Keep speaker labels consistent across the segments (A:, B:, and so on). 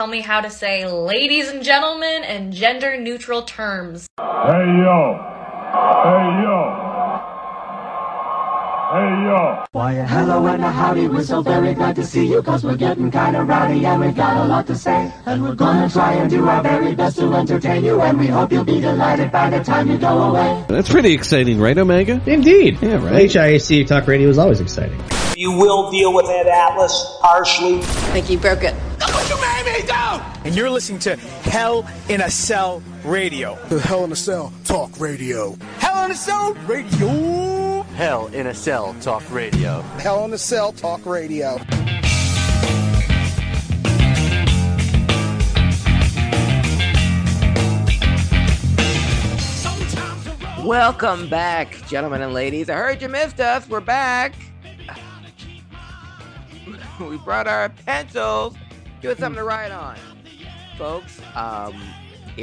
A: Tell me how to say ladies and gentlemen in gender neutral terms.
B: Hey yo. Hey yo. Hey yo.
C: Why a hello and a howdy, we're so very glad to see you Cause we're getting kinda rowdy and we got a lot to say And we're gonna try and do our very best to entertain you And we hope you'll be delighted by the time you go away
D: That's pretty exciting, right, Omega?
E: Indeed.
D: Yeah, right.
E: HIAC Talk Radio is always exciting.
F: You will deal with Ed Atlas harshly.
G: I think you broke it.
H: And you're listening to Hell in a Cell Radio.
I: The Hell in a Cell Talk Radio.
H: Hell in a Cell Radio.
J: Hell in a Cell Talk Radio.
I: Hell in a Cell Talk Radio.
K: Welcome back, gentlemen and ladies. I heard you missed us. We're back. we brought our pencils. Give us something to ride on, folks. Um,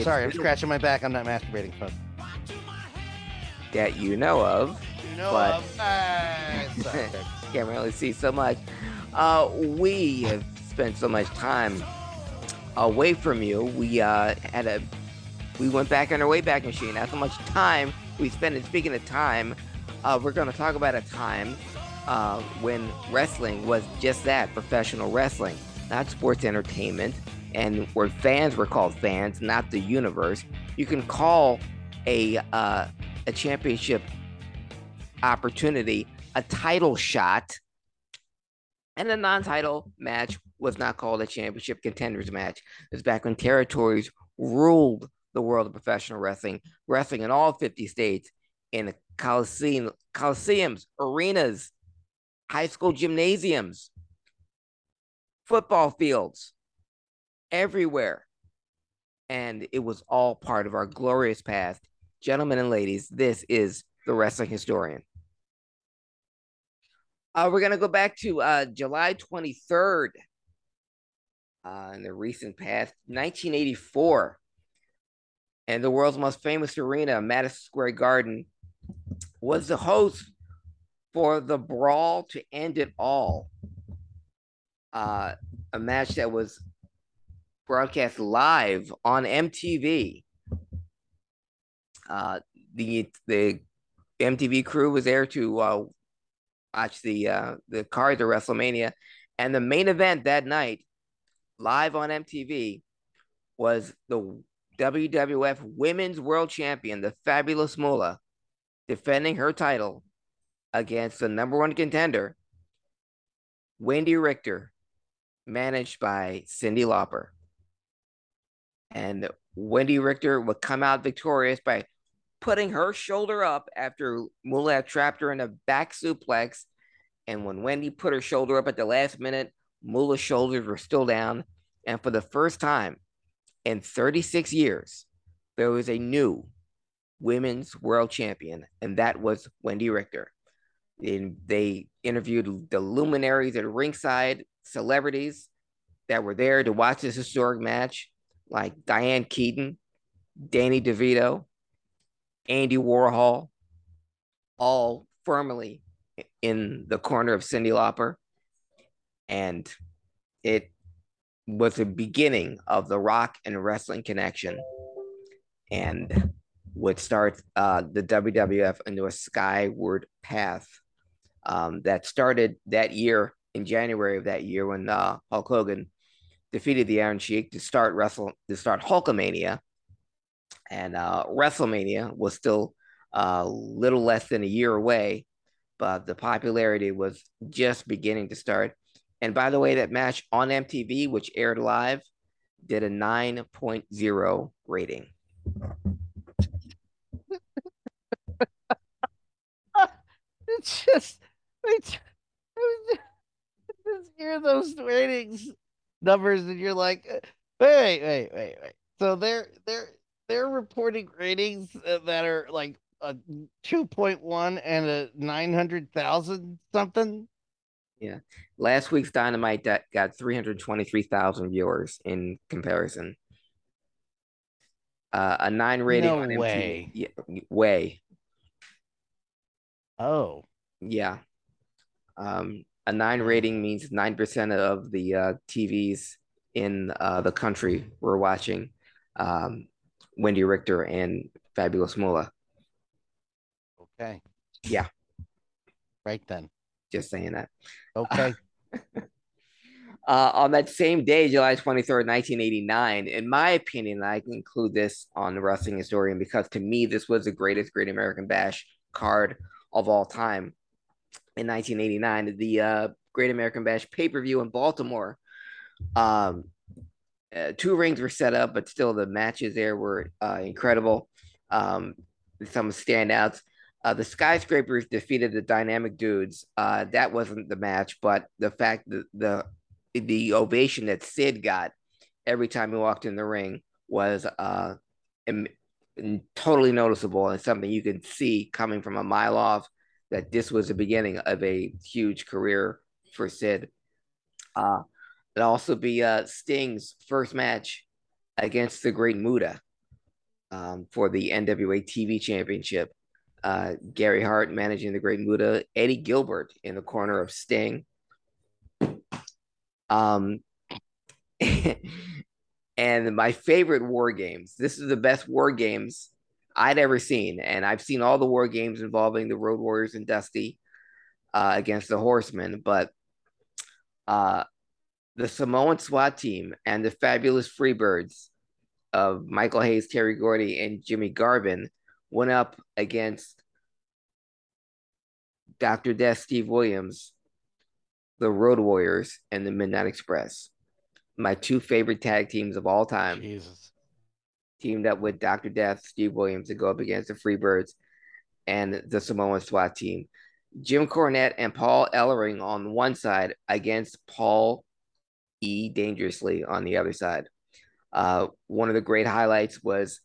J: Sorry, I'm scratching my back. I'm not masturbating, folks.
K: that you know of.
J: You know
K: But-
J: of- sorry.
K: Can't really see so much. Uh, we have spent so much time away from you. We uh, had a we went back on our Wayback Machine. Not so much time we spent. And speaking of time, uh, we're going to talk about a time uh, when wrestling was just that professional wrestling, not sports entertainment, and where fans were called fans, not the universe. You can call a uh, a championship opportunity a title shot, and a non-title match was not called a championship contenders match. It was back when territories ruled the world of professional wrestling, wrestling in all 50 states in the coliseum, coliseums, arenas, high school gymnasiums, football fields, everywhere. And it was all part of our glorious past. Gentlemen and ladies, this is the Wrestling Historian. Uh, we're going to go back to uh, July 23rd uh, in the recent past, 1984. And the world's most famous arena, Madison Square Garden, was the host for the Brawl to End It All, uh, a match that was broadcast live on MTV. Uh, the the MTV crew was there to uh, watch the uh, the cards of WrestleMania, and the main event that night, live on MTV, was the WWF Women's World Champion, the Fabulous Moolah, defending her title against the number one contender, Wendi Richter, managed by Cyndi Lauper. And Wendi Richter would come out victorious by putting her shoulder up after Moolah trapped her in a back suplex. And when Wendi put her shoulder up at the last minute, Moolah's shoulders were still down. And for the first time in 36 years, there was a new women's world champion, and that was Wendi Richter. And they interviewed the luminaries at ringside, celebrities that were there to watch this historic match, like Diane Keaton, Danny DeVito, Andy Warhol, all firmly in the corner of Cyndi Lauper. And it was the beginning of the rock and wrestling connection and would start uh, the WWF into a skyward path um, that started that year in January of that year when uh, Hulk Hogan defeated the Iron Sheik to start wrestle to start Hulkamania, and uh, WrestleMania was still a uh, little less than a year away, but the popularity was just beginning to start. And by the way, that match on MTV, which aired live, did a 9.0 rating.
J: It's just, it's, it's just hear those ratings numbers, and you're like, uh, wait, wait, wait, wait. So they're they're they're reporting ratings uh, that are like a two point one and a nine hundred thousand something.
K: Yeah. Last week's Dynamite that got 323,000 viewers in comparison. Uh, a nine rating
J: No
K: on MTV.
J: way.
K: Yeah, way.
J: Oh,
K: Yeah. Um, a nine rating means 9% of the uh, TVs in uh, the country were watching um, Wendi Richter and Fabulous Moolah.
J: Okay.
K: Yeah.
J: Right then.
K: Just saying that.
J: Okay.
K: Uh, on that same day, July 23rd, 1989, in my opinion, I can include this on the Wrestling Historian because to me, this was the greatest Great American Bash card of all time. In 1989, the uh, Great American Bash pay per view in Baltimore. Um, uh, two rings were set up, but still the matches there were uh, incredible. Um, some standouts. Uh, the skyscrapers defeated the dynamic dudes. Uh, that wasn't the match, but the fact that the the ovation that Sid got every time he walked in the ring was uh Im- totally noticeable and something you could see coming from a mile off that this was the beginning of a huge career for Sid. Uh it also be uh Sting's first match against the Great Muta um, for the NWA TV Championship. Uh, Gary Hart managing the Great Muta, Eddie Gilbert in the corner of Sting. Um, and my favorite war games. This is the best war games I'd ever seen, and I've seen all the war games involving the Road Warriors and Dusty uh, against the Horsemen, but uh, the Samoan SWAT team and the fabulous Freebirds of Michael Hayes, Terry Gordy, and Jimmy Garvin went up against Dr. Death, Steve Williams, the Road Warriors, and the Midnight Express. My two favorite tag teams of all time.
J: Jesus.
K: Teamed up with Dr. Death, Steve Williams to go up against the Freebirds and the Samoan SWAT team. Jim Cornette and Paul Ellering on one side against Paul E. Dangerously on the other side. Uh, one of the great highlights was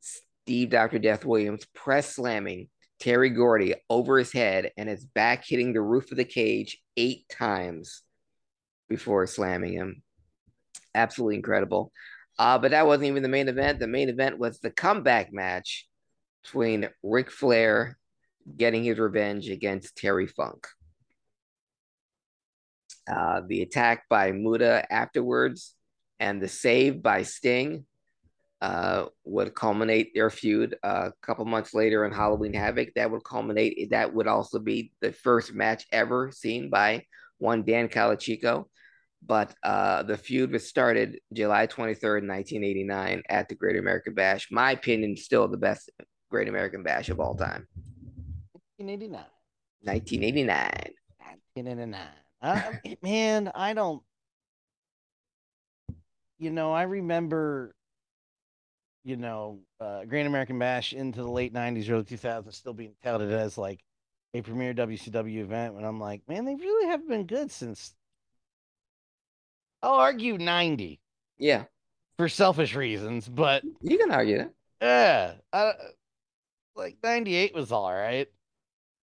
K: Steve Dr. Death Williams press slamming Terry Gordy over his head and his back hitting the roof of the cage eight times before slamming him. Absolutely incredible. Uh, but that wasn't even the main event. The main event was the comeback match between Ric Flair getting his revenge against Terry Funk. Uh, the attack by Muta afterwards and the save by Sting uh, would culminate their feud uh, a couple months later in Halloween Havoc. That would culminate. That would also be the first match ever seen by one Dan Calachico. But uh, the feud was started July 23rd, 1989, at the Great American Bash. My opinion, still the best Great American Bash of all time.
J: 1989.
K: 1989.
J: 1989. Uh, man, I don't. You know, I remember, you know, uh, Great American Bash into the late 90s, early 2000s, still being touted as like a premier WCW event. When I'm like, man, they really haven't been good since. I'll argue 90.
K: Yeah.
J: For selfish reasons, but.
K: You can argue that.
J: Yeah. I, like 98 was all right.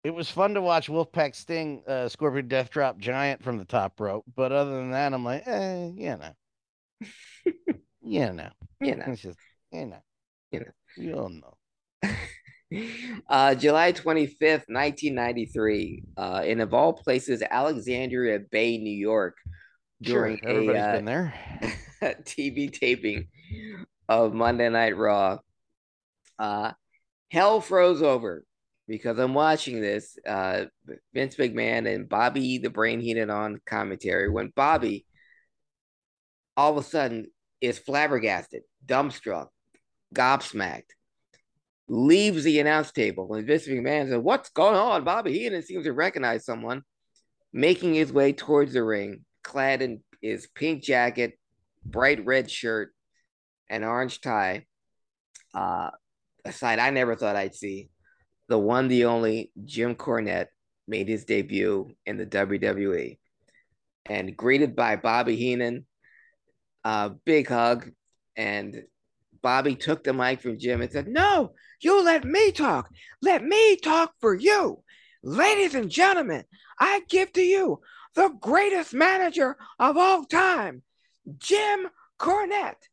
J: It was fun to watch Wolfpack Sting, uh, Scorpion Death Drop Giant from the top rope, but other than that, I'm like, eh, you know, you know,
K: you know,
J: it's just, you know,
K: you know,
J: you don't know.
K: uh, July 25th, 1993, uh, in of all places, Alexandria Bay, New York, during
J: sure, everybody's
K: a uh,
J: been there.
K: TV taping of Monday Night Raw. Uh, hell froze over because I'm watching this. Uh, Vince McMahon and Bobby the Brain Heenan on commentary. When Bobby all of a sudden is flabbergasted, dumbstruck, gobsmacked, leaves the announce table. And Vince McMahon says, What's going on? Bobby Heenan seems to recognize someone, making his way towards the ring, clad in his pink jacket, bright red shirt, and orange tie. Uh, a sight I never thought I'd see. The one, the only Jim Cornette made his debut in the WWE. And greeted by Bobby Heenan, uh, big hug. And Bobby took the mic from Jim and said, No, you let me talk. Let me talk for you. Ladies and gentlemen, I give to you the greatest manager of all time, Jim Cornette.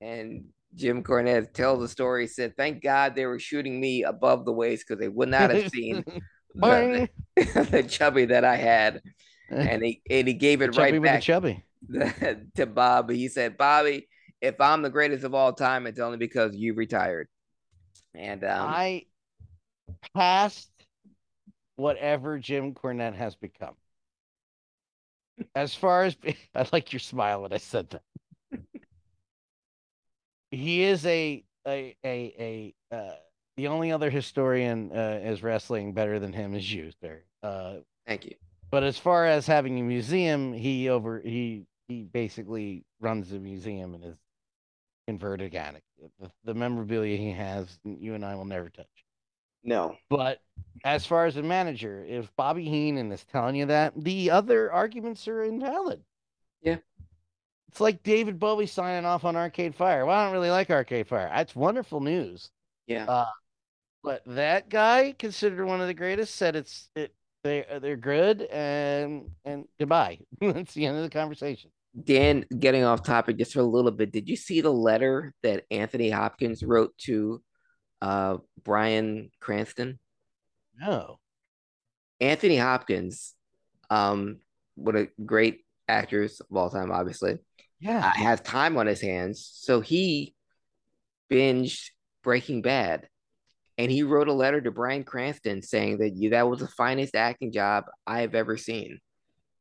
K: And Jim Cornette tells the story. Said, "Thank God they were shooting me above the waist because they would not have seen the, the, chubby that I had." And he and he gave it right back.
J: chubby.
K: to Bob. He said, Bobby, if I'm the greatest of all time, it's only because you retired. And um,
J: I passed whatever Jim Cornette has become. As far as I like your smile when I said that. he is a a a a uh, the only other historian uh, is wrestling better than him is you, sir. Uh,
K: thank you.
J: But as far as having a museum, he over he he basically runs the museum and is converted organic. The, the memorabilia he has, you and I will never touch.
K: No.
J: But as far as a manager, if Bobby Heenan is telling you that, the other arguments are invalid.
K: Yeah.
J: It's like David Bowie signing off on Arcade Fire. Well, I don't really like Arcade Fire. That's wonderful news.
K: Yeah.
J: Uh, but that guy, considered one of the greatest, said it's it they they're good and and goodbye. That's the end of the conversation.
K: Dan, getting off topic just for a little bit, did you see the letter that Anthony Hopkins wrote to uh, Bryan Cranston?
J: No.
K: Anthony Hopkins, um, one of great actors of all time, obviously.
J: Yeah.
K: Uh, has time on his hands, so he binged Breaking Bad, and he wrote a letter to Bryan Cranston saying that you that was the finest acting job I have ever seen,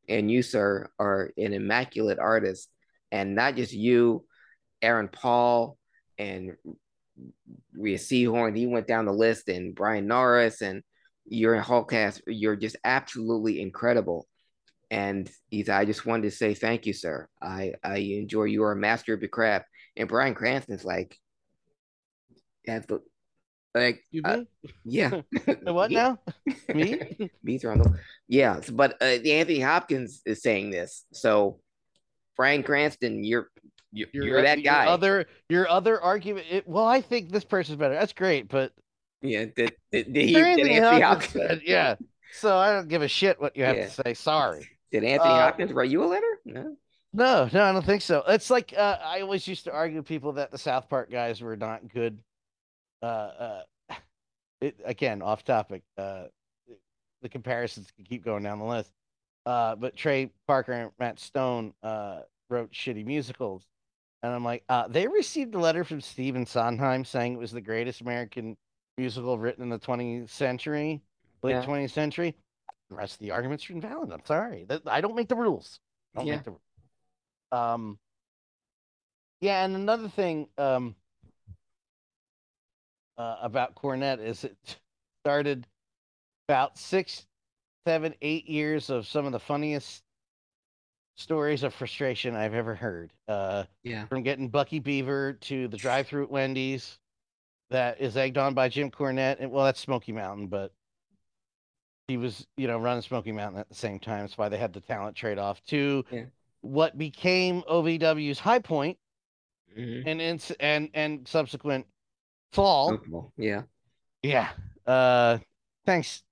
K: and you, sir, are an immaculate artist, and not just you, Aaron Paul, and Rhea Seehorn. He went down the list, and Brian Norris, and you're in whole cast. You're just absolutely incredible. And he's, I just wanted to say thank you, sir. I, I enjoy you are a master of your craft. And Bryan Cranston's like, has the, like, uh, yeah.
J: what now? Me?
K: Me the, yeah. But uh, Anthony Hopkins is saying this. So, Bryan Cranston, you're, you're, you're, you're that guy.
J: Your other, your other argument. It, well, I think this person's better. That's great, but
K: yeah, did, did, did he, did Anthony Hopkins,
J: Hopkins yeah. So I don't give a shit what you have yeah. to say. Sorry.
K: Did Anthony uh, Hopkins write you a letter? No.
J: No, no, I don't think so. It's like uh, I always used to argue people that the South Park guys were not good. Uh, uh, it, again, off topic. Uh, the comparisons can keep going down the list. Uh, but Trey Parker and Matt Stone uh, wrote shitty musicals, and I'm like, uh, they received a letter from Stephen Sondheim saying it was the greatest American musical written in the 20th century, late yeah. 20th century. The rest of the arguments are invalid. I'm sorry. I don't make the rules. I don't
K: yeah.
J: make the rules. Um, yeah, and another thing um, uh, about Cornette is it started about six, seven, eight years of some of the funniest stories of frustration I've ever heard. Uh,
K: yeah.
J: From getting Bucky Beaver to the drive-through at Wendy's that is egged on by Jim Cornette. And, well, that's Smoky Mountain, but he was, you know, running Smoky Mountain at the same time. That's why they had the talent trade off to
K: yeah.
J: what became OVW's high point
K: mm-hmm.
J: and, and and and subsequent fall.
K: Yeah.
J: Yeah. Uh thanks,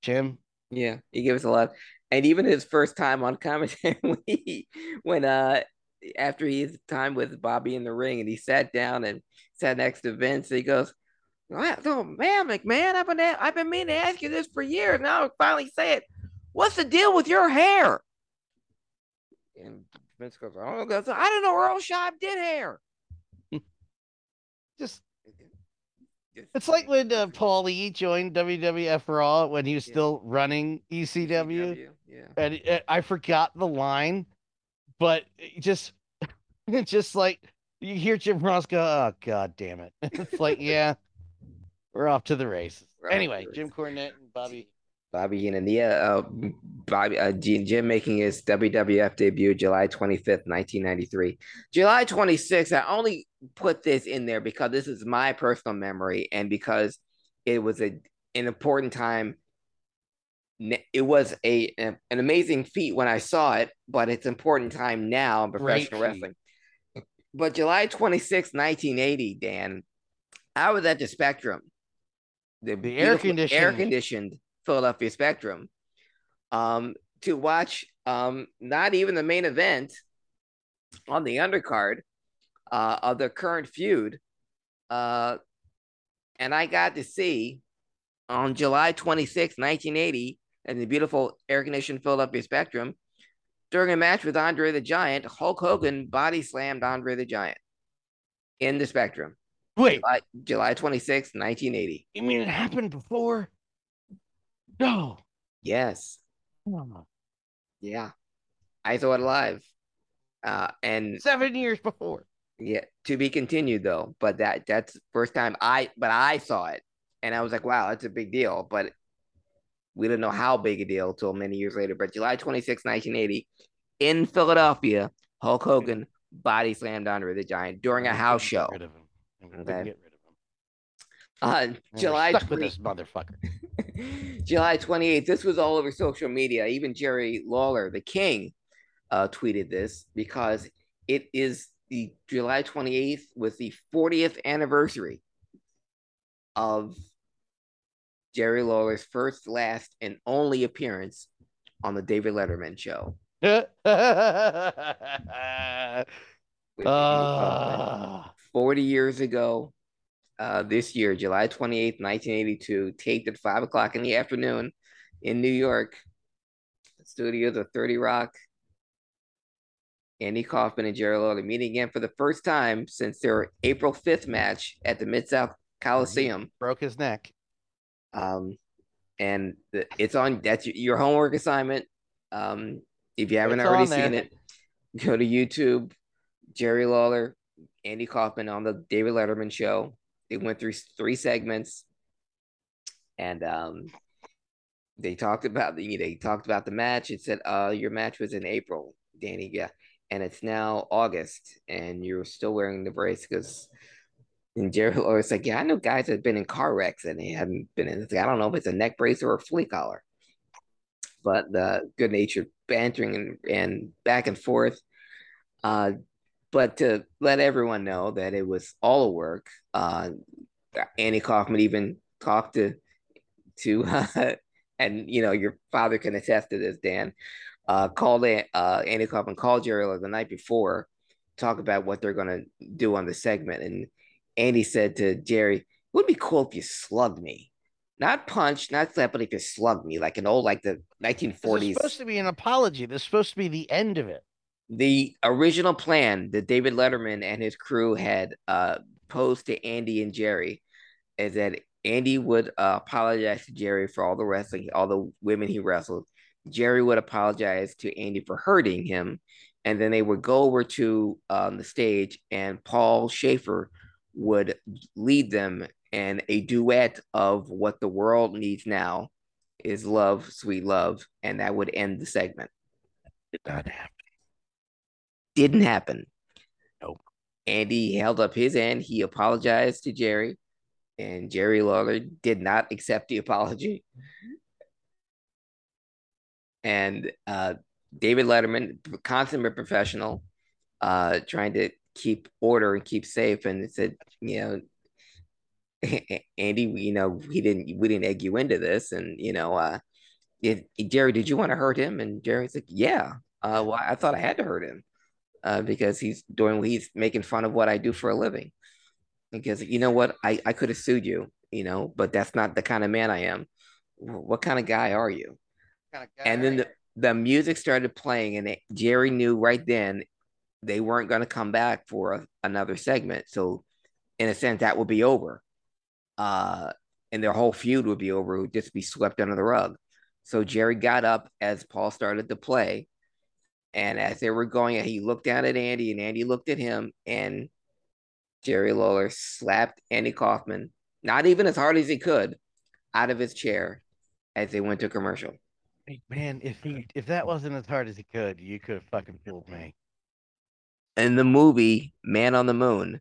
J: Jim.
K: Yeah, he gave us a lot. And even his first time on commentary when, he, when uh after his time with Bobby in the ring and he sat down and sat next to Vince, he goes, Oh man, McMahon, I've been I've been meaning to ask you this for years. Now I finally say it. What's the deal with your hair? And Vince goes, "Oh, goes, I don't know Earl Scheib did hair."
J: Just, it's like when uh, Paulie joined WWF Raw when he was yeah. still running ECW. ECW
K: yeah,
J: and it, I forgot the line, but just, it's just like you hear Jim Ross go, "Oh God damn it!" It's like, yeah. We're off to the races. We're anyway, Jim Cornette and Bobby.
K: Bobby Heenan, yeah, uh, Bobby uh, Jim making his WWF debut July 25th, 1993. July 26th, I only put this in there because this is my personal memory and because it was a an important time. It was a an amazing feat when I saw it, but it's important time now in professional wrestling. But July 26th, 1980, Dan, I was at the Spectrum the,
J: the air conditioned
K: air conditioned Philadelphia Spectrum um, to watch um, not even the main event on the undercard uh, of the current feud. Uh, and I got to see on July 26, 1980, in the beautiful air conditioned Philadelphia Spectrum, During a match with Andre the Giant, Hulk Hogan body slammed Andre the Giant in the Spectrum.
J: Wait,
K: July, July 26, 1980.
J: you mean it happened before? No.
K: Yes. Yeah. I saw it live. Uh, and
J: Seven years before.
K: yeah, to be continued though. But that that's first time I but I saw it and I was like, wow, that's a big deal. But we didn't know how big a deal until many years later. But July 26, 1980, in Philadelphia, Hulk Hogan body slammed Andre the Giant during a house
J: Get
K: show.
J: rid of him. I'm gonna
K: Okay.
J: get rid of him.
K: Uh, July
J: stuck with this motherfucker.
K: July 28th. This was all over social media. Even Jerry Lawler, the king, uh, tweeted this because it is the July 28th was the 40th anniversary of Jerry Lawler's first, last, and only appearance on the David Letterman show. Kaufman.
J: Ah.
K: 40 years ago, uh, this year, July 28th, 1982, taped at 5 o'clock in the afternoon in New York. Studios of 30 Rock. Andy Kaufman and Jerry Lawler meeting again for the first time since their April 5th match at the Mid South Coliseum.
J: broke his neck.
K: Um, and the, it's on that's your homework assignment. Um, if you haven't
J: It's
K: already seen it, go to YouTube. Jerry Lawler, Andy Kaufman on the David Letterman show. They went through three segments, and um, they talked about the they talked about the match. It said, "Uh, your match was in April, Danny. Yeah, and it's now August, and you're still wearing the brace because." And Jerry Lawler's like, "Yeah, I know guys that have been in car wrecks and they haven't been in. I don't know if it's a neck brace or a flea collar." But the good natured bantering and, and back and forth. Uh, but to let everyone know that it was all a work. Uh, Andy Kaufman even talked to to uh, and you know your father can attest to this, Dan. Uh, called uh, Andy Kaufman called Jerry the night before, talk about what they're gonna do on the segment, and Andy said to Jerry, "It would be cool if you slugged me." Not punch, not slap, but if you slugged me, like an old, like the
J: This is
K: 1940s.
J: supposed to be an apology. This is supposed to be the end of it.
K: the original plan that David Letterman and his crew had uh, posed to Andy and Jerry is that Andy would uh, apologize to Jerry for all the wrestling, all the women he wrestled. Jerry would apologize to Andy for hurting him, and then they would go over to um, the stage, and Paul Shaffer would lead them in a duet of "What the World Needs Now Is Love, Sweet Love," and that would end the segment
J: Did not happen.
K: didn't happen.
J: Nope.
K: Andy held up his end. He apologized to Jerry, and Jerry Lawler did not accept the apology. And uh, David Letterman, consummate professional, uh, trying to keep order and keep safe, and said, you know, Andy, you know, he didn't, we didn't egg you into this, and you know, uh, if, Jerry, did you want to hurt him? And Jerry's like, yeah. Uh, well, I thought I had to hurt him uh, because he's doing he's making fun of what I do for a living. Because you know what, I I could have sued you, you know, but that's not the kind of man I am. What kind of guy are you? And then the, the music started playing, and it, Jerry knew right then they weren't going to come back for a, another segment. So, in a sense, that would be over. Uh, and their whole feud would be over, would just be swept under the rug. So, Jerry got up as Paul started to play. And as they were going, he looked down at Andy, and Andy looked at him, and Jerry Lawler slapped Andy Kaufman, not even as hard as he could, out of his chair as they went to commercial.
J: Hey, man, if he if that wasn't as hard as he could, you could have fucking fooled me.
K: In the movie Man on the Moon,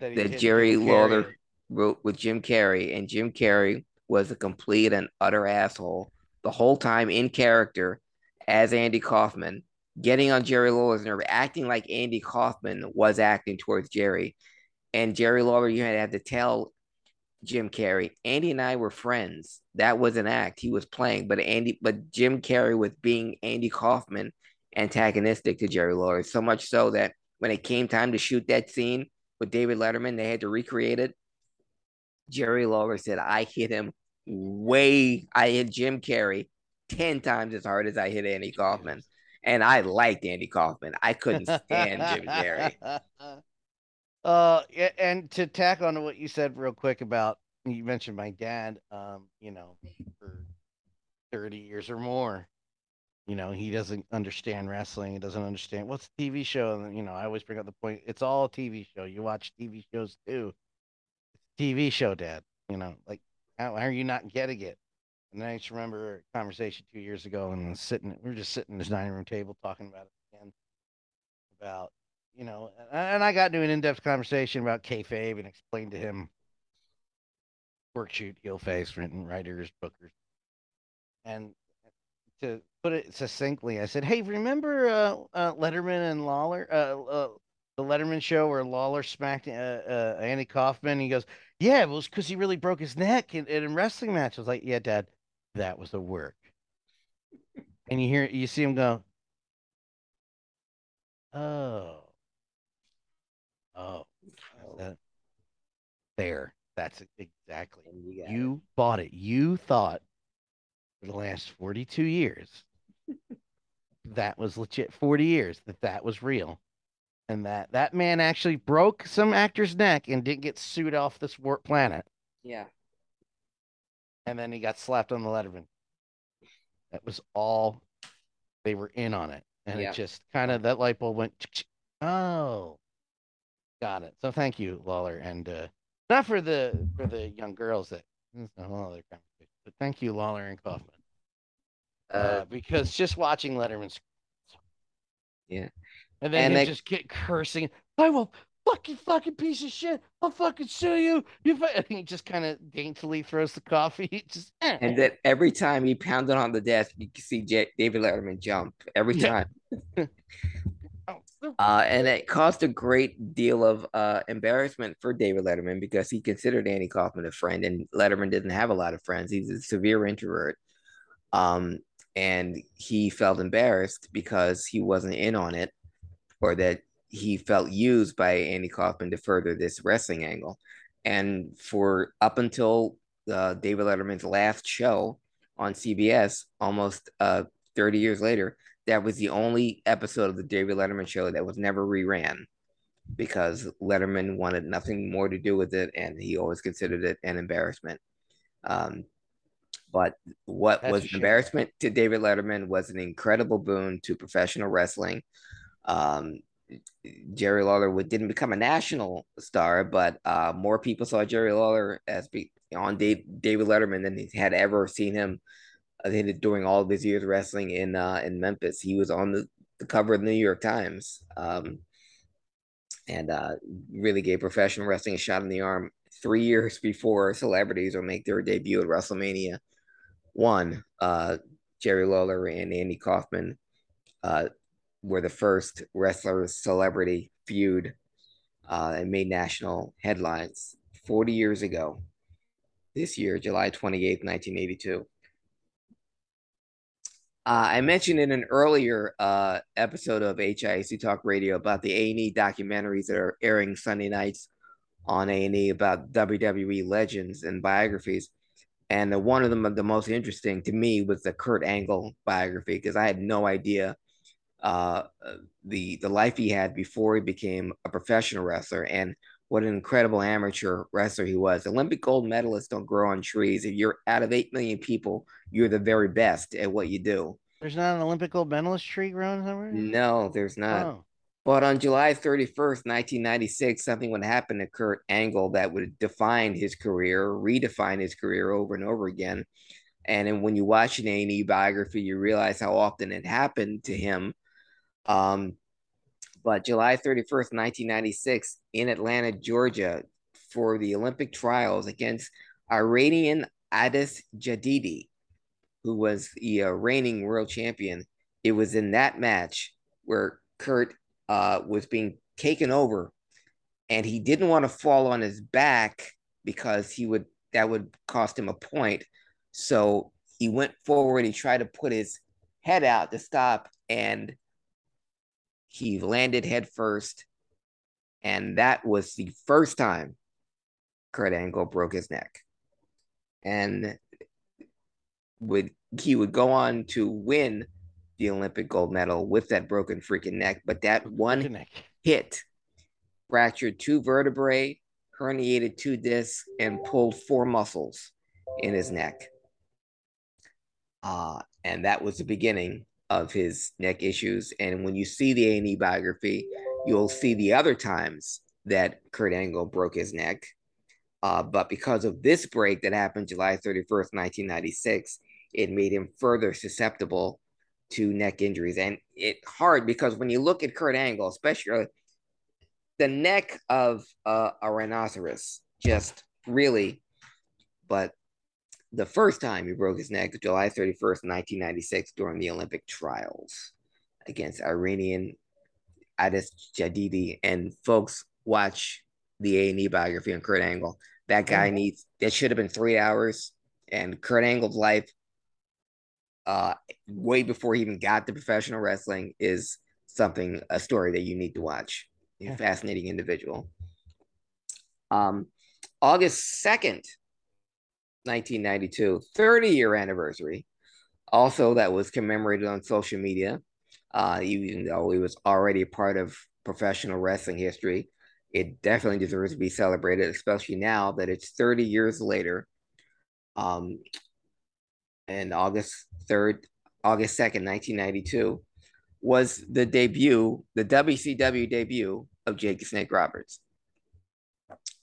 J: That
K: that Jerry
J: Jim
K: Lawler
J: Carrey.
K: wrote with Jim Carrey, and Jim Carrey was a complete and utter asshole the whole time in character as Andy Kaufman, getting on Jerry Lawler's nerve, acting like Andy Kaufman was acting towards Jerry. And Jerry Lawler, you had to to tell Jim Carrey, Andy and I were friends. That was an act he was playing, but Andy, but Jim Carrey was being Andy Kaufman antagonistic to Jerry Lawler, so much so that when it came time to shoot that scene with David Letterman, they had to recreate it. Jerry Lawler said, I hit him way, I hit Jim Carrey 10 times as hard as I hit Andy Kaufman. and I liked Andy Kaufman. I couldn't stand Jim Carrey.
J: Uh, and to tack on to what you said real quick about you mentioned my dad. Um, you know, for thirty years or more, you know, he doesn't understand wrestling. He doesn't understand what's a TV show. And you know, I always bring up the point: it's all a TV show. You watch TV shows too. TV show, Dad. You know, like how, how are you not getting it? And then I just remember a conversation two years ago, and sitting, we were just sitting at this dining room table talking about it again, about you know, and I got into an in-depth conversation about kayfabe and explained to him work shoot, heel face, written writers, bookers, and to put it succinctly, I said, "Hey, remember uh, uh, Letterman and Lawler, uh, uh the Letterman show where Lawler smacked uh, uh, Andy Kaufman?" He goes, "Yeah, it was because he really broke his neck in, in a wrestling match." I was like, "Yeah, Dad, that was a work." and you hear, you see him go, "Oh." Oh, that, there. That's exactly. You, you bought it. You thought for the last 42 years. That was legit 40 years that that was real. And that that man actually broke some actor's neck and didn't get sued off this warp planet.
K: Yeah.
J: and then he got slapped on the letterman. That was all they were in on it. And
K: Yeah.
J: it just kind of that light bulb went oh. Got it. So thank you lawler. And uh not for the for the young girls that a whole other conversation but thank you lawler and kaufman uh,
K: Uh,
J: because just watching letterman's
K: yeah.
J: and then
K: And they-
J: just get cursing i will fucking fucking piece of shit i'll fucking sue you you fu-" and he just kind of daintily throws the coffee just eh.
K: And then every time he pounded on the desk, you could see J- David Letterman jump every time. Uh, and it caused a great deal of uh, embarrassment for David Letterman because he considered Andy Kaufman a friend, and Letterman didn't have a lot of friends. He's a severe introvert. Um, and he felt embarrassed because he wasn't in on it, or that he felt used by Andy Kaufman to further this wrestling angle. And for up until uh, David Letterman's last show on CBS, almost uh, 30 years later, that was the only episode of the David Letterman show that was never reran because Letterman wanted nothing more to do with it and he always considered it an embarrassment. Um, but what
J: That's
K: was an embarrassment to David Letterman was an incredible boon to professional wrestling. Um, Jerry Lawler would, didn't become a national star, but uh, more people saw Jerry Lawler as be, on Dave, David Letterman than he had ever seen him During all of his years wrestling in uh, in Memphis. He was on the, the cover of the New York Times, um, and uh, really gave professional wrestling a shot in the arm three years before celebrities will make their debut at WrestleMania. One, uh, Jerry Lawler and Andy Kaufman uh, were the first wrestler celebrity feud uh, and made national headlines 40 years ago. This year, July 28th, 1982. Uh, I mentioned in an earlier uh, episode of HIAC Talk Radio about the A&E documentaries that are airing Sunday nights on A&E about WWE legends and biographies. And the, one of them, the most interesting to me, was the Kurt Angle biography because I had no idea uh, the the life he had before he became a professional wrestler and what an incredible amateur wrestler he was. Olympic gold medalists don't grow on trees. If you're out of 8 million people, you're the very best at what you do.
J: There's not an Olympic gold medalist tree growing somewhere.
K: No, there's not.
J: Oh.
K: But on July 31st, 1996, something would happen to Kurt Angle that would define his career, redefine his career over and over again. And then when you watch an A&E biography, you realize how often it happened to him. Um, but July 31st, 1996, in Atlanta, Georgia, for the Olympic trials against Iranian Abbas Jadidi, who was the uh, reigning world champion. It was in that match where Kurt uh, was being taken over, and he didn't want to fall on his back because he would that would cost him a point. So he went forward. He tried to put his head out to stop, and he landed headfirst. And that was the first time Kurt Angle broke his neck. And would he would go on to win the Olympic gold medal with that broken freaking neck. But that one hit fractured two vertebrae, herniated two discs, and pulled four muscles in his neck. Uh, and that was the beginning of his neck issues. And when you see the A&E biography, you'll see the other times that Kurt Angle broke his neck. Uh, but because of this break that happened July 31st, 1996, it made him further susceptible to neck injuries. And it hard because when you look at Kurt Angle, especially the neck of uh, a rhinoceros, just really, but the first time he broke his neck, July 31st, 1996, during the Olympic trials against Iranian Abbas Jadidi. And folks, watch the A&E biography on Kurt Angle. That guy needs, that should have been three hours. And Kurt Angle's life, uh, way before he even got to professional wrestling, is something, a story that you need to watch. A fascinating individual. Um, August 2nd, 1992, 30 year anniversary. Also, that was commemorated on social media, uh, even though it was already part of professional wrestling history. It definitely deserves to be celebrated, especially now that it's 30 years later. Um, and August 3rd, August 2nd, 1992, was the debut, the WCW debut of Jake Snake Roberts.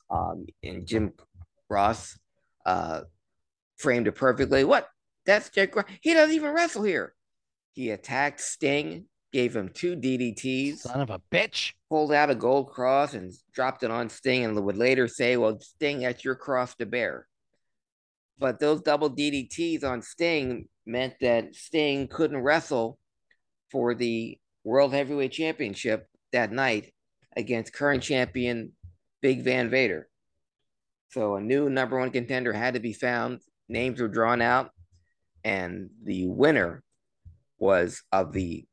K: Um, and Jim Ross uh, framed it perfectly. What? That's Jake. He doesn't even wrestle here. He attacked Sting, gave him two DDTs.
J: Son of a bitch.
K: Pulled out a gold cross and dropped it on Sting, and would later say, "Well, Sting, that's your cross to bear." But those double DDTs on Sting meant that Sting couldn't wrestle for the World Heavyweight Championship that night against current champion Big Van Vader. So a new number one contender had to be found. Names were drawn out, and the winner was of the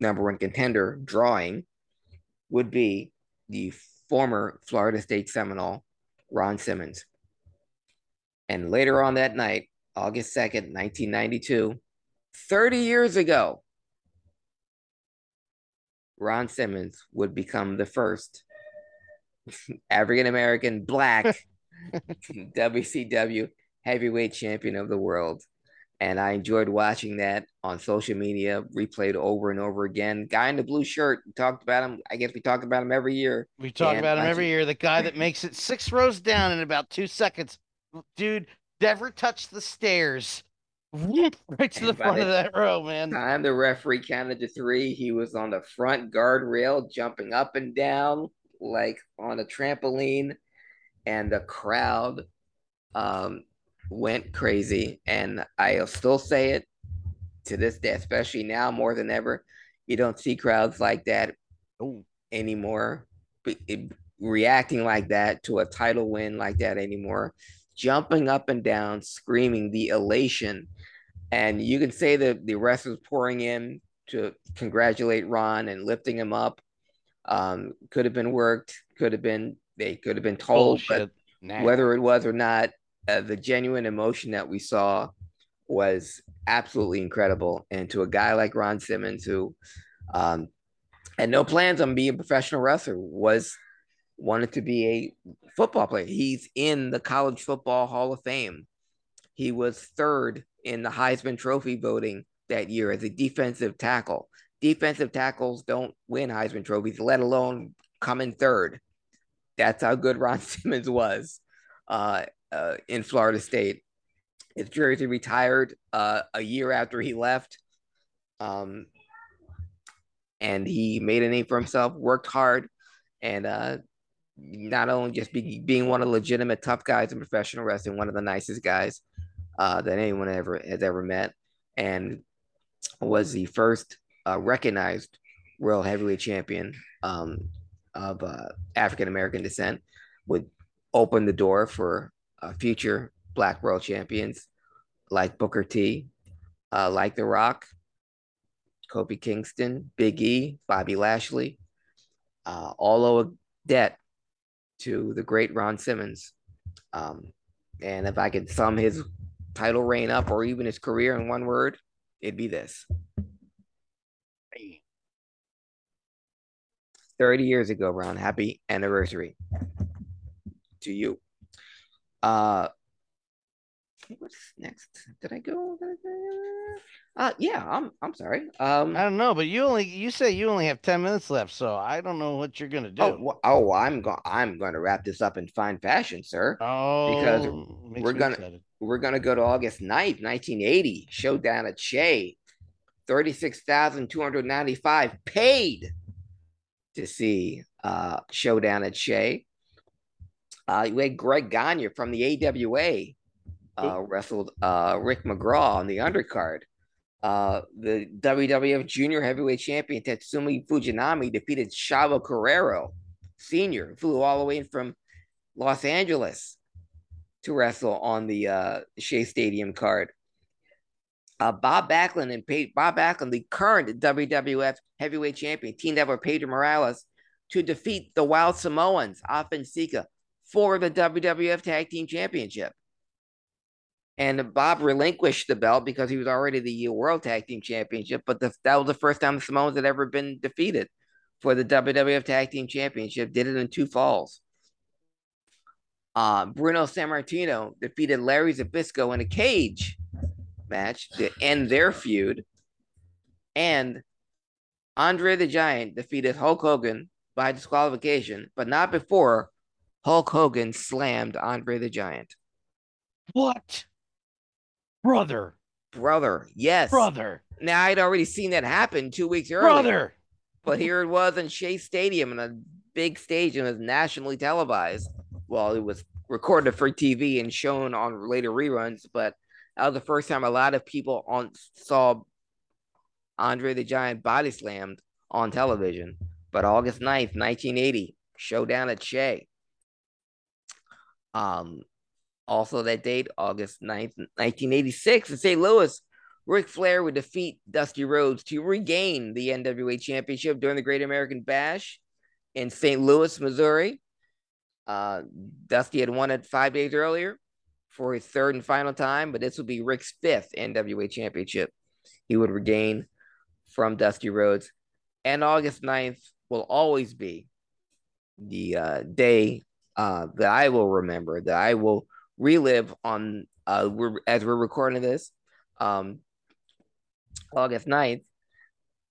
K: number one contender drawing would be the former Florida State Seminole, Ron Simmons. And later on that night, August 2nd, 1992, 30 years ago, Ron Simmons would become the first African American black WCW heavyweight champion of the world. And I enjoyed watching that on social media, replayed over and over again. Guy in the blue shirt, talked about him. I guess we talk about him every year.
J: We talk
K: And
J: about him every year. The guy that makes it six rows down in about two seconds. Dude, never touched the stairs. Right to the
K: And by
J: front
K: the
J: of that row, man.
K: Time the referee counted to three. He was on the front guardrail, jumping up and down like on a trampoline, and the crowd um, went crazy. And I'll still say it to this day, especially now more than ever. You don't see crowds like that anymore, be- it- reacting like that to a title win like that anymore, jumping up and down, screaming the elation. And you can say that the rest was pouring in to congratulate Ron and lifting him up. Um, could have been worked, could have been they could have been told, but
J: Nah.
K: whether it was or not, uh, the genuine emotion that we saw was absolutely incredible. And to a guy like Ron Simmons, who um, had no plans on being a professional wrestler, was wanted to be a football player. He's in the College Football Hall of Fame. He was third in the Heisman Trophy voting that year as a defensive tackle. Defensive tackles don't win Heisman trophies, let alone come in third. That's how good Ron Simmons was uh, uh, in Florida State. His jersey retired uh, a year after he left. Um, and he made a name for himself, worked hard, and uh, not only just be, being one of the legitimate tough guys in professional wrestling, one of the nicest guys uh, that anyone ever has ever met, and was the first uh, recognized world heavyweight champion um, of uh, African American descent. Would open the door for uh, future Black world champions like Booker T, uh, like The Rock, Kofi Kingston, Big E, Bobby Lashley, uh, all owe a debt to the great Ron Simmons. Um, and if I could sum his title reign up or even his career in one word, it'd be this. 30 years ago, Ron. Happy anniversary to you. Uh what's next? Did I go? Uh yeah, I'm I'm sorry. Um
J: I don't know, but you only you say you only have 10 minutes left, so I don't know what you're gonna do.
K: Oh, oh, I'm going. I'm going to wrap this up in fine fashion, sir.
J: Oh,
K: because we're gonna
J: excited.
K: we're gonna go to August 9th, 1980, showdown at Shea, thirty-six thousand two hundred ninety-five paid to see uh showdown at Shea. Uh, you had Greg Gagne from the AWA uh, wrestled uh, Rick McGraw on the undercard. Uh, the WWF Junior Heavyweight Champion Tatsumi Fujinami defeated Chavo Guerrero Senior, flew all the way in from Los Angeles to wrestle on the uh, Shea Stadium card. Uh, Bob Backlund and pa- Bob Backlund, the current WWF Heavyweight Champion, teamed up with Pedro Morales to defeat the Wild Samoans, Sika, for the WWF Tag Team Championship. And Bob relinquished the belt because he was already the World Tag Team Championship, but the, that was the first time the Samoans had ever been defeated for the WWF Tag Team Championship. Did it in two falls. Uh, Bruno Sammartino defeated Larry Zbyszko in a cage match to end their feud. And Andre the Giant defeated Hulk Hogan by disqualification, but not before Hulk Hogan slammed Andre the Giant.
J: What? Brother.
K: Brother, yes.
J: Brother.
K: Now I'd already seen that happen two weeks earlier.
J: Brother.
K: But here it was in Shea Stadium in a big stage and was nationally televised. Well, it was recorded for TV and shown on later reruns, but that was the first time a lot of people on saw Andre the Giant body slammed on television. But August 9th, 1980, showdown at Shea. Um, also that date, August 9th, 1986, in St. Louis, Ric Flair would defeat Dusty Rhodes to regain the NWA Championship during the Great American Bash in St. Louis, Missouri. Uh, Dusty had won it five days earlier for his third and final time, but this would be Ric's fifth NWA Championship. He would regain from Dusty Rhodes. And August 9th will always be the uh, day uh, that I will remember, that I will relive on uh, we're, as we're recording this. Um, August 9th,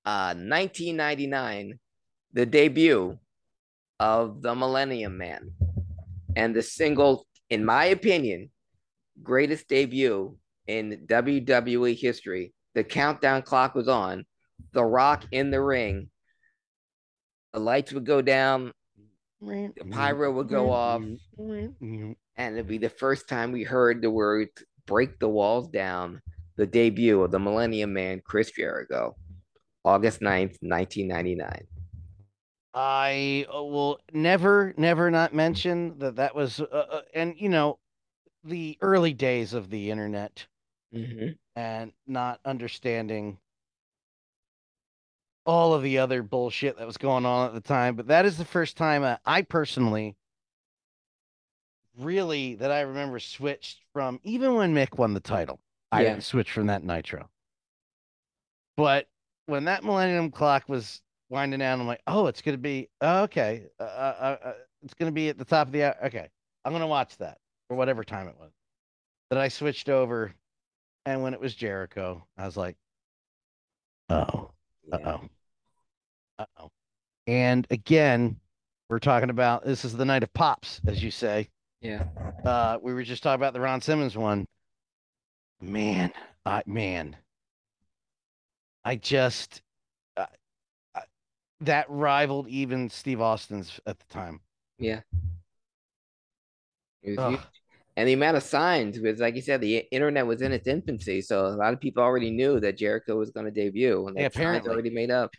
K: uh, 1999, the debut of the Millennium Man. And the single, in my opinion, greatest debut in WWE history. The countdown clock was on, The Rock in the ring. The lights would go down, the pyro would go off, and it'd be the first time we heard the word break the walls down the debut of the Millennium Man, Chris Jericho, August 9th, 1999.
J: I uh, will never, never not mention that that was, uh, uh, and you know, the early days of the internet
K: Mm-hmm.
J: and not understanding all of the other bullshit that was going on at the time. But that is the first time uh, I personally really that I remember switched from even when Mick won the title. I
K: Yeah.
J: didn't switch from that Nitro. But when that Millennium Clock was winding down, I'm like, oh, it's gonna be oh, okay. Uh, uh, uh, it's gonna be at the top of the hour. Okay, I'm gonna watch that or whatever time it was. That I switched over, and when it was Jericho, I was like, oh, uh oh, uh oh. And again, we're talking about this is the night of pops, as you say.
K: Yeah.
J: Uh, we were just talking about the Ron Simmons one. Man, I man, I just uh, I, that rivaled even Steve Austin's at the time.
K: Yeah. It was
J: Ugh.
K: huge. And the amount of signs was, like you said, the internet was in its infancy, so a lot of people already knew that Jericho was going to debut, and
J: Yeah,
K: sign's
J: apparently.
K: already made up.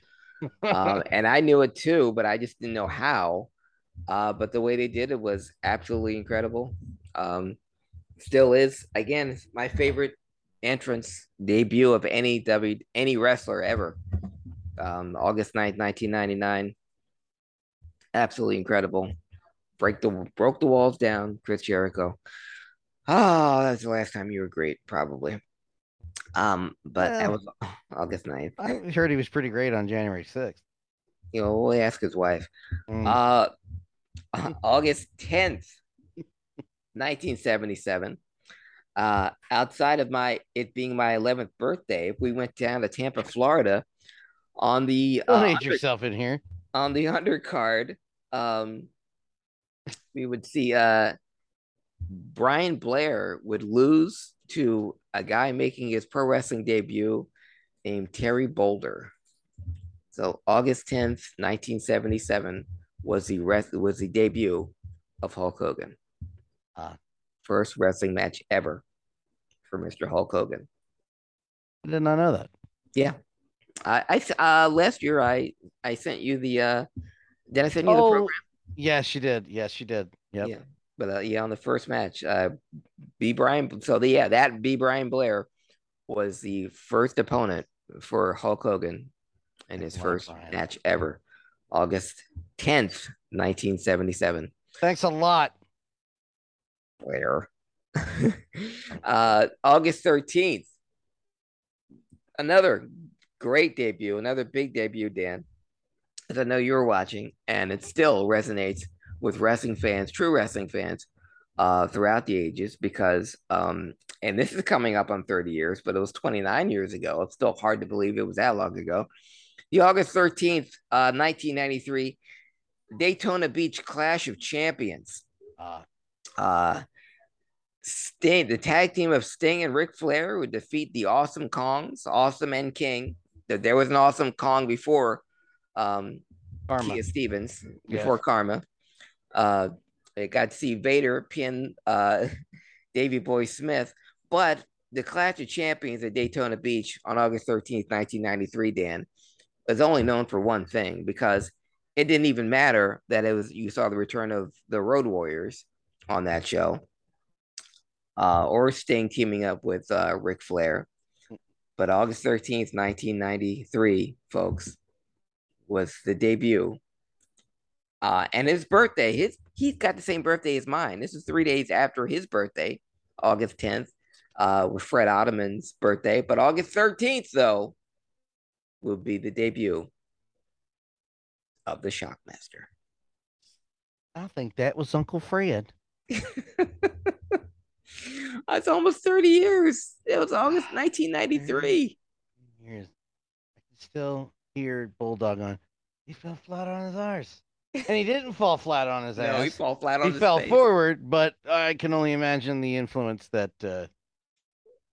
K: um, and I knew it too, but I just didn't know how. Uh, but the way they did it was absolutely incredible. Um, still is. Again, my favorite entrance debut of any W any wrestler ever. Um, August 9th, 1999. Absolutely incredible. Break the broke the walls down, Chris Jericho. Oh, that's the last time you were great, probably. Um, but that was August 9th.
J: I heard he was pretty great on January 6th.
K: You know, we'll ask his wife.
J: Mm.
K: Uh, August 10th, 1977. Uh, outside of my it being my 11th birthday, we went down to Tampa, Florida on the
J: Don't
K: uh, under-
J: yourself in here.
K: on the undercard. Um, we would see uh Brian Blair would lose to a guy making his pro wrestling debut named Terry Boulder. So August 10th, 1977 was the rest was the debut of Hulk Hogan.
J: Ah.
K: First wrestling match ever for Mr. Hulk Hogan.
J: I did not know that.
K: Yeah. I I uh last year I I sent you the uh did I send you the
J: Oh,
K: program?
J: Yes, she did. Yes, she did. Yep.
K: Yeah. But uh, yeah, on the first match, uh B Brian so the, yeah, that B Brian Blair was the first opponent for Hulk Hogan in his first
J: Brian.
K: match ever. August 10th, 1977.
J: Thanks a lot.
K: Blair. uh August 13th. Another great debut, another big debut, Dan. As I know you were watching, and it still resonates with wrestling fans, true wrestling fans, uh, throughout the ages, because um, and this is coming up on 30 years, but it was 29 years ago. It's still hard to believe it was that long ago. The August 13th, uh, 1993, Daytona Beach Clash of Champions.
J: Uh,
K: Uh Sting, the tag team of Sting and Ric Flair would defeat the Awesome Kongs, Awesome and King. There there was an Awesome Kong before um
J: Karma.
K: Kia Stevens, before Karma. Uh they got to see Vader pin uh Davy Boy Smith, but the Clash of Champions at Daytona Beach on August 13th, 1993, Dan, is only known for one thing because it didn't even matter that it was you saw the return of the Road Warriors on that show. Uh, or Sting teaming up with uh, Ric Flair. But August 13th, 1993, folks, was the debut. Uh, and his birthday, his he's got the same birthday as mine. This is three days after his birthday, August 10th, uh, with Fred Ottman's birthday. But August 13th, though, will be the debut of the Shockmaster.
J: I think that was Uncle Fred.
K: It's almost 30 years. It was August 1993.
J: Years. I can still hear Bulldog on. He fell flat on his arse. And he didn't fall flat on his ass.
K: No, he fall flat on
J: he
K: his
J: fell
K: face.
J: forward, but I can only imagine the influence that uh,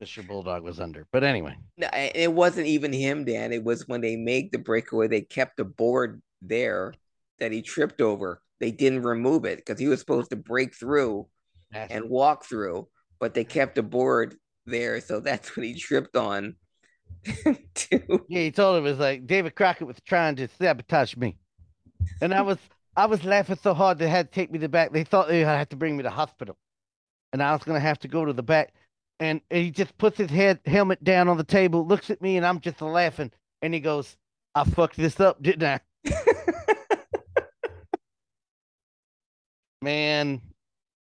J: Mr. Bulldog was under. But anyway,
K: No, it wasn't even him, Dan. It was when they made the breakaway, they kept the board there that he tripped over. They didn't remove it because he was supposed to break through
J: that's-
K: and walk through, but they kept the board there. So that's what he tripped on. to,
J: yeah, he told him it was like David Crockett was trying to sabotage me, and I was I was laughing so hard they had to take me to the back. They thought they had to bring me to hospital, and I was gonna have to go to the back. And, and he just puts his head helmet down on the table, looks at me, and I'm just laughing. And he goes, "I fucked this up, didn't I?" Man,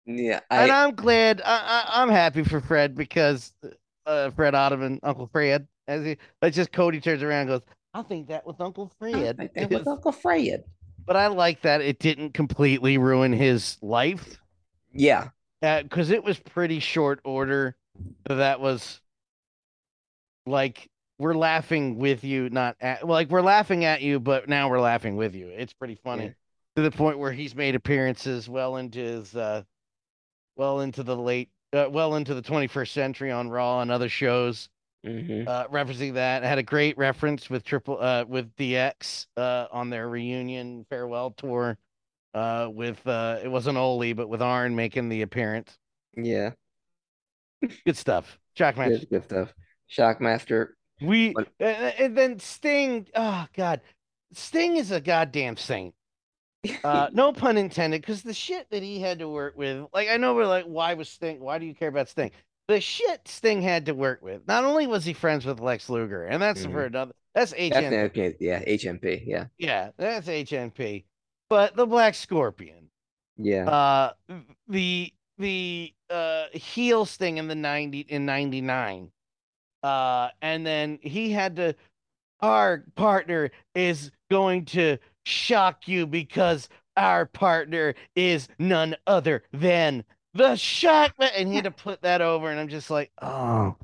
K: yeah,
J: and
K: I,
J: I'm glad. I, I, I'm happy for Fred because uh, Fred Ottman, Uncle Fred, as he, it's just Cody turns around and goes, "I think that was Uncle Fred."
K: It was Uncle Fred.
J: But I like that it didn't completely ruin his life
K: Yeah,
J: because it was pretty short order. That was like we're laughing with you, not at, well, like we're laughing at you, but now we're laughing with you. It's pretty funny
K: Yeah.
J: to the point where he's made appearances well into his, uh, well into the late, uh, well into the 21st century on Raw and other shows
K: hmm
J: uh, referencing that. Had a great reference with triple uh with DX uh on their reunion farewell tour. Uh, with uh, it wasn't Ole, but with Arn making the appearance.
K: yeah,
J: Good stuff. Shockmaster,
K: good, good stuff. Shockmaster.
J: We
K: But-
J: and then Sting. Oh God, Sting is a goddamn saint. Uh, no pun intended, because the shit that he had to work with. Like I know we're like, why was Sting? Why do you care about Sting? The shit Sting had to work with. Not only was he friends with Lex Luger, and that's
K: Mhm.
J: for another. That's
K: That's
J: HN.
K: okay. Yeah, HMP. Yeah,
J: Yeah, that's HMP. But the Black Scorpion,
K: yeah.
J: uh, the the uh heel Sting in the ninety in ninety nine, Uh, and then he had to. Our partner is going to shock you because our partner is none other than the shock. And he had to put that over, and I'm just like, oh.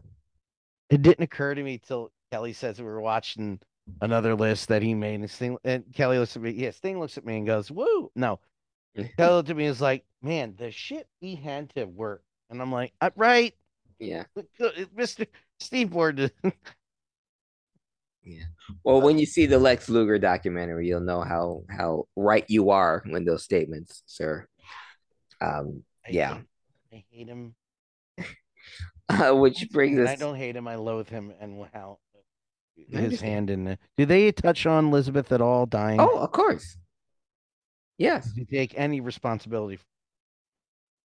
J: It didn't occur to me till Kelly says we were watching another list that he made, and Sting and Kelly looks at me. Yeah, Sting looks at me and goes, "Woo!" No, Kelly looked at me and was like, "Man, the shit he had to work," and I'm like, uh, "Right."
K: Yeah.
J: Mr. Steve Ward.
K: yeah. Well, when you see the Lex Luger documentary, you'll know how how right you are in those statements, sir. Um,
J: I
K: yeah.
J: Hate I hate him.
K: Uh, which brings us.
J: I don't hate him. I loathe him and how his hand in the. Do they touch on Elizabeth at all dying?
K: Oh, of course. Yes.
J: He take any responsibility?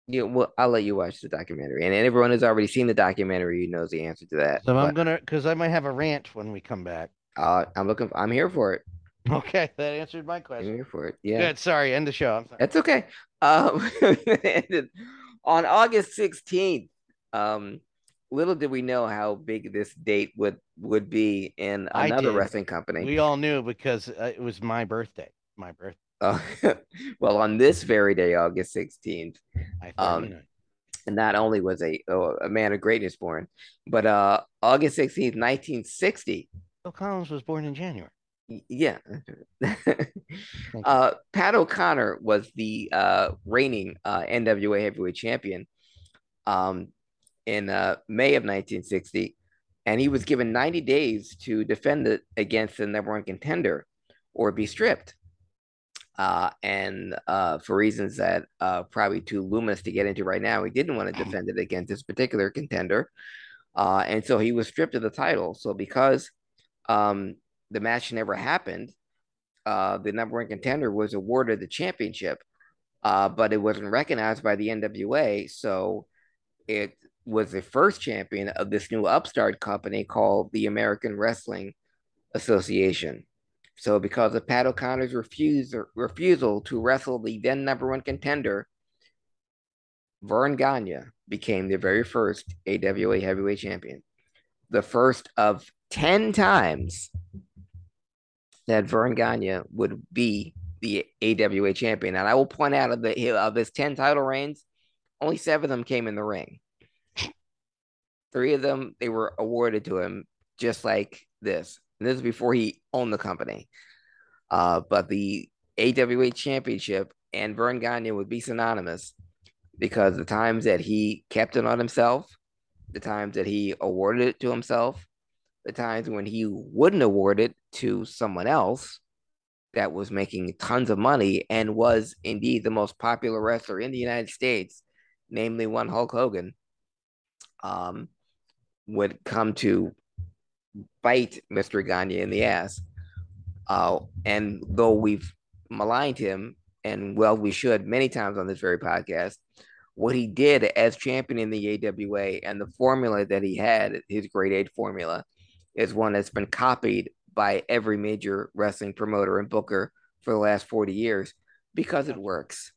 K: Yeah. Well, I'll let you watch the documentary, and everyone has already seen the documentary. Knows the answer to that.
J: So I'm gonna, because I might have a rant when we come back.
K: uh, I'm looking. I'm here for it.
J: Okay, that answered my question.
K: here for it. Yeah.
J: Good. Sorry. End the show. I'm sorry.
K: That's okay. Um, on August 16th, um, little did we know how big this date would would be in another wrestling company.
J: We all knew because uh, it was my birthday. My birthday.
K: Uh, well, on this very day, August 16th, Um, and not only was a oh, a man of greatness born, but uh, August 16th, 1960.
J: Phil Collins was born in January.
K: Yeah. uh, Pat O'Connor was the uh, reigning uh, NWA heavyweight champion um, in uh, May of 1960, and he was given 90 days to defend it against the number one contender or be stripped. Uh, and uh, for reasons that uh, probably too luminous to get into right now, he didn't want to defend it against this particular contender. Uh, and so he was stripped of the title. So because um, the match never happened, uh, the number one contender was awarded the championship, uh, but it wasn't recognized by the NWA. So it was the first champion of this new upstart company called the American Wrestling Association. So because of Pat O'Connor's refuse, refusal to wrestle the then number one contender, Verne Gagne became the very first AWA heavyweight champion. The first of 10 times that Verne Gagne would be the AWA champion. And I will point out of the of his 10 title reigns, only seven of them came in the ring. Three of them they were awarded to him just like this. And this is before he owned the company. Uh, but the AWA championship and Verne Gagne would be synonymous because the times that he kept it on himself, the times that he awarded it to himself, the times when he wouldn't award it to someone else that was making tons of money and was indeed the most popular wrestler in the United States, namely one Hulk Hogan, um, would come to bite Mr. Gagne in the ass. Uh, and though we've maligned him, and well, we should many times on this very podcast, what he did as champion in the AWA and the formula that he had, his grade eight formula, is one that's been copied by every major wrestling promoter and booker for the last 40 years because it works.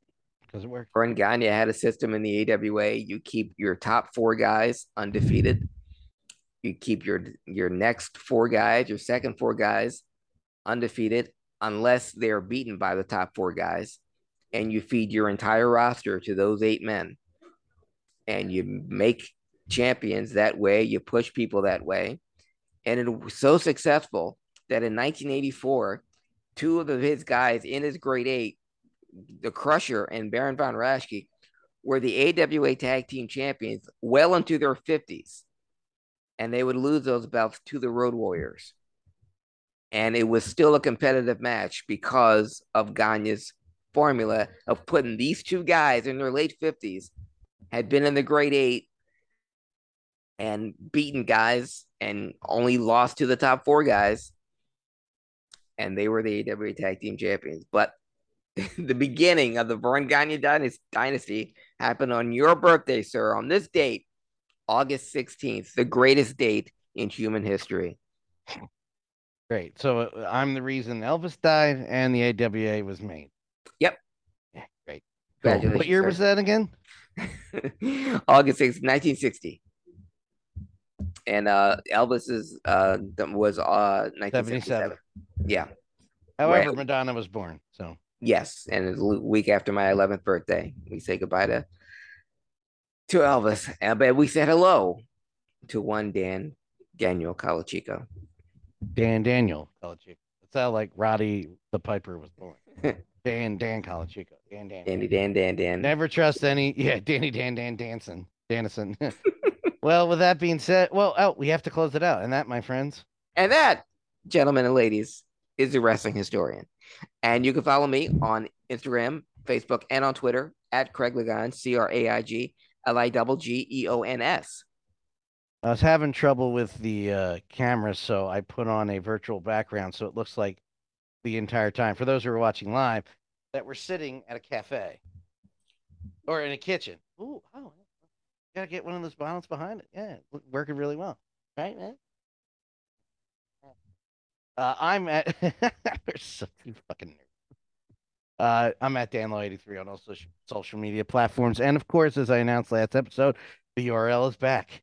J: Because it worked.
K: Verne Gagne had a system in the AWA. You keep your top four guys undefeated. You keep your your next four guys, your second four guys undefeated, unless they're beaten by the top four guys. And you feed your entire roster to those eight men. And you make champions that way. You push people that way. And it was so successful that in 1984, two of his guys in his grade eight, the Crusher and Baron von Raschke, were the AWA Tag Team Champions well into their 50s. And they would lose those belts to the Road Warriors. And it was still a competitive match because of Gagne's formula of putting these two guys in their late 50s, had been in the grade eight and beaten guys and only lost to the top four guys. And they were the AWA Tag Team Champions. But the beginning of the Verne Gagne dynasty happened on your birthday, sir, on this date, August 16th, the greatest date in human history.
J: Great. So uh, I'm the reason Elvis died and the AWA was made.
K: Yep.
J: Yeah, great. Cool. What
K: Congratulations,
J: year
K: sir.
J: was that again?
K: August 6th, 1960. And uh, Elvis's uh was uh 1977.
J: 77.
K: Yeah.
J: However,
K: Right.
J: Madonna was born. So
K: Yes, and it's a week after my 11th birthday, we say goodbye to to Elvis. And but we said hello to one Dan Daniel Calachico.
J: Dan Daniel Colachico. That's how like Roddy the Piper was born. Dan Dan Colachico. Dan Dan.
K: Danny Dan Dan Dan.
J: Never trust any. Yeah, Danny Dan Dan Danson. Danison. well, with that being said, well, oh, we have to close it out, and that, my friends,
K: And that, gentlemen and ladies, is the wrestling historian. And you can follow me on Instagram, Facebook, and on Twitter at Craig Liggeons, C R A I G L I double G E O N S.
J: I was having trouble with the uh, camera, so I put on a virtual background so it looks like the entire time. For those who are watching live, that we're sitting at a cafe or in a kitchen. Ooh, oh, gotta get one of those bottles behind it. Yeah, working really well, right, man? Uh, I'm at. We're so fucking nerd. Uh, I'm at danlaw83 on all social social media platforms, and of course, as I announced last episode, the URL is back.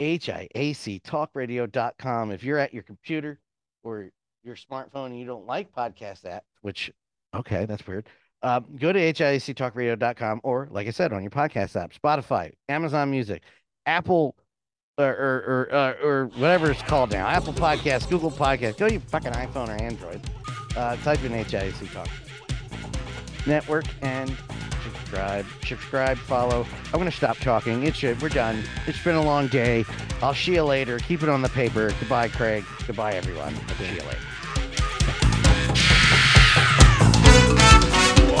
J: HIACtalkradio.com. If you're at your computer or your smartphone and you don't like podcast apps, which, okay, that's weird, uh, go to HIACtalkradio.com or, like I said, on your podcast app, Spotify, Amazon Music, Apple, or, or, or, uh, or whatever it's called now, Apple Podcasts, Google Podcasts. Go to your fucking iPhone or Android. Uh, type in HIAC Talk Network and subscribe, subscribe, follow. I'm gonna stop talking. It's we're done. It's been a long day. I'll see you later. Keep it on the paper. Goodbye, Craig. Goodbye, everyone. I'll see you later.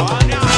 J: Olha!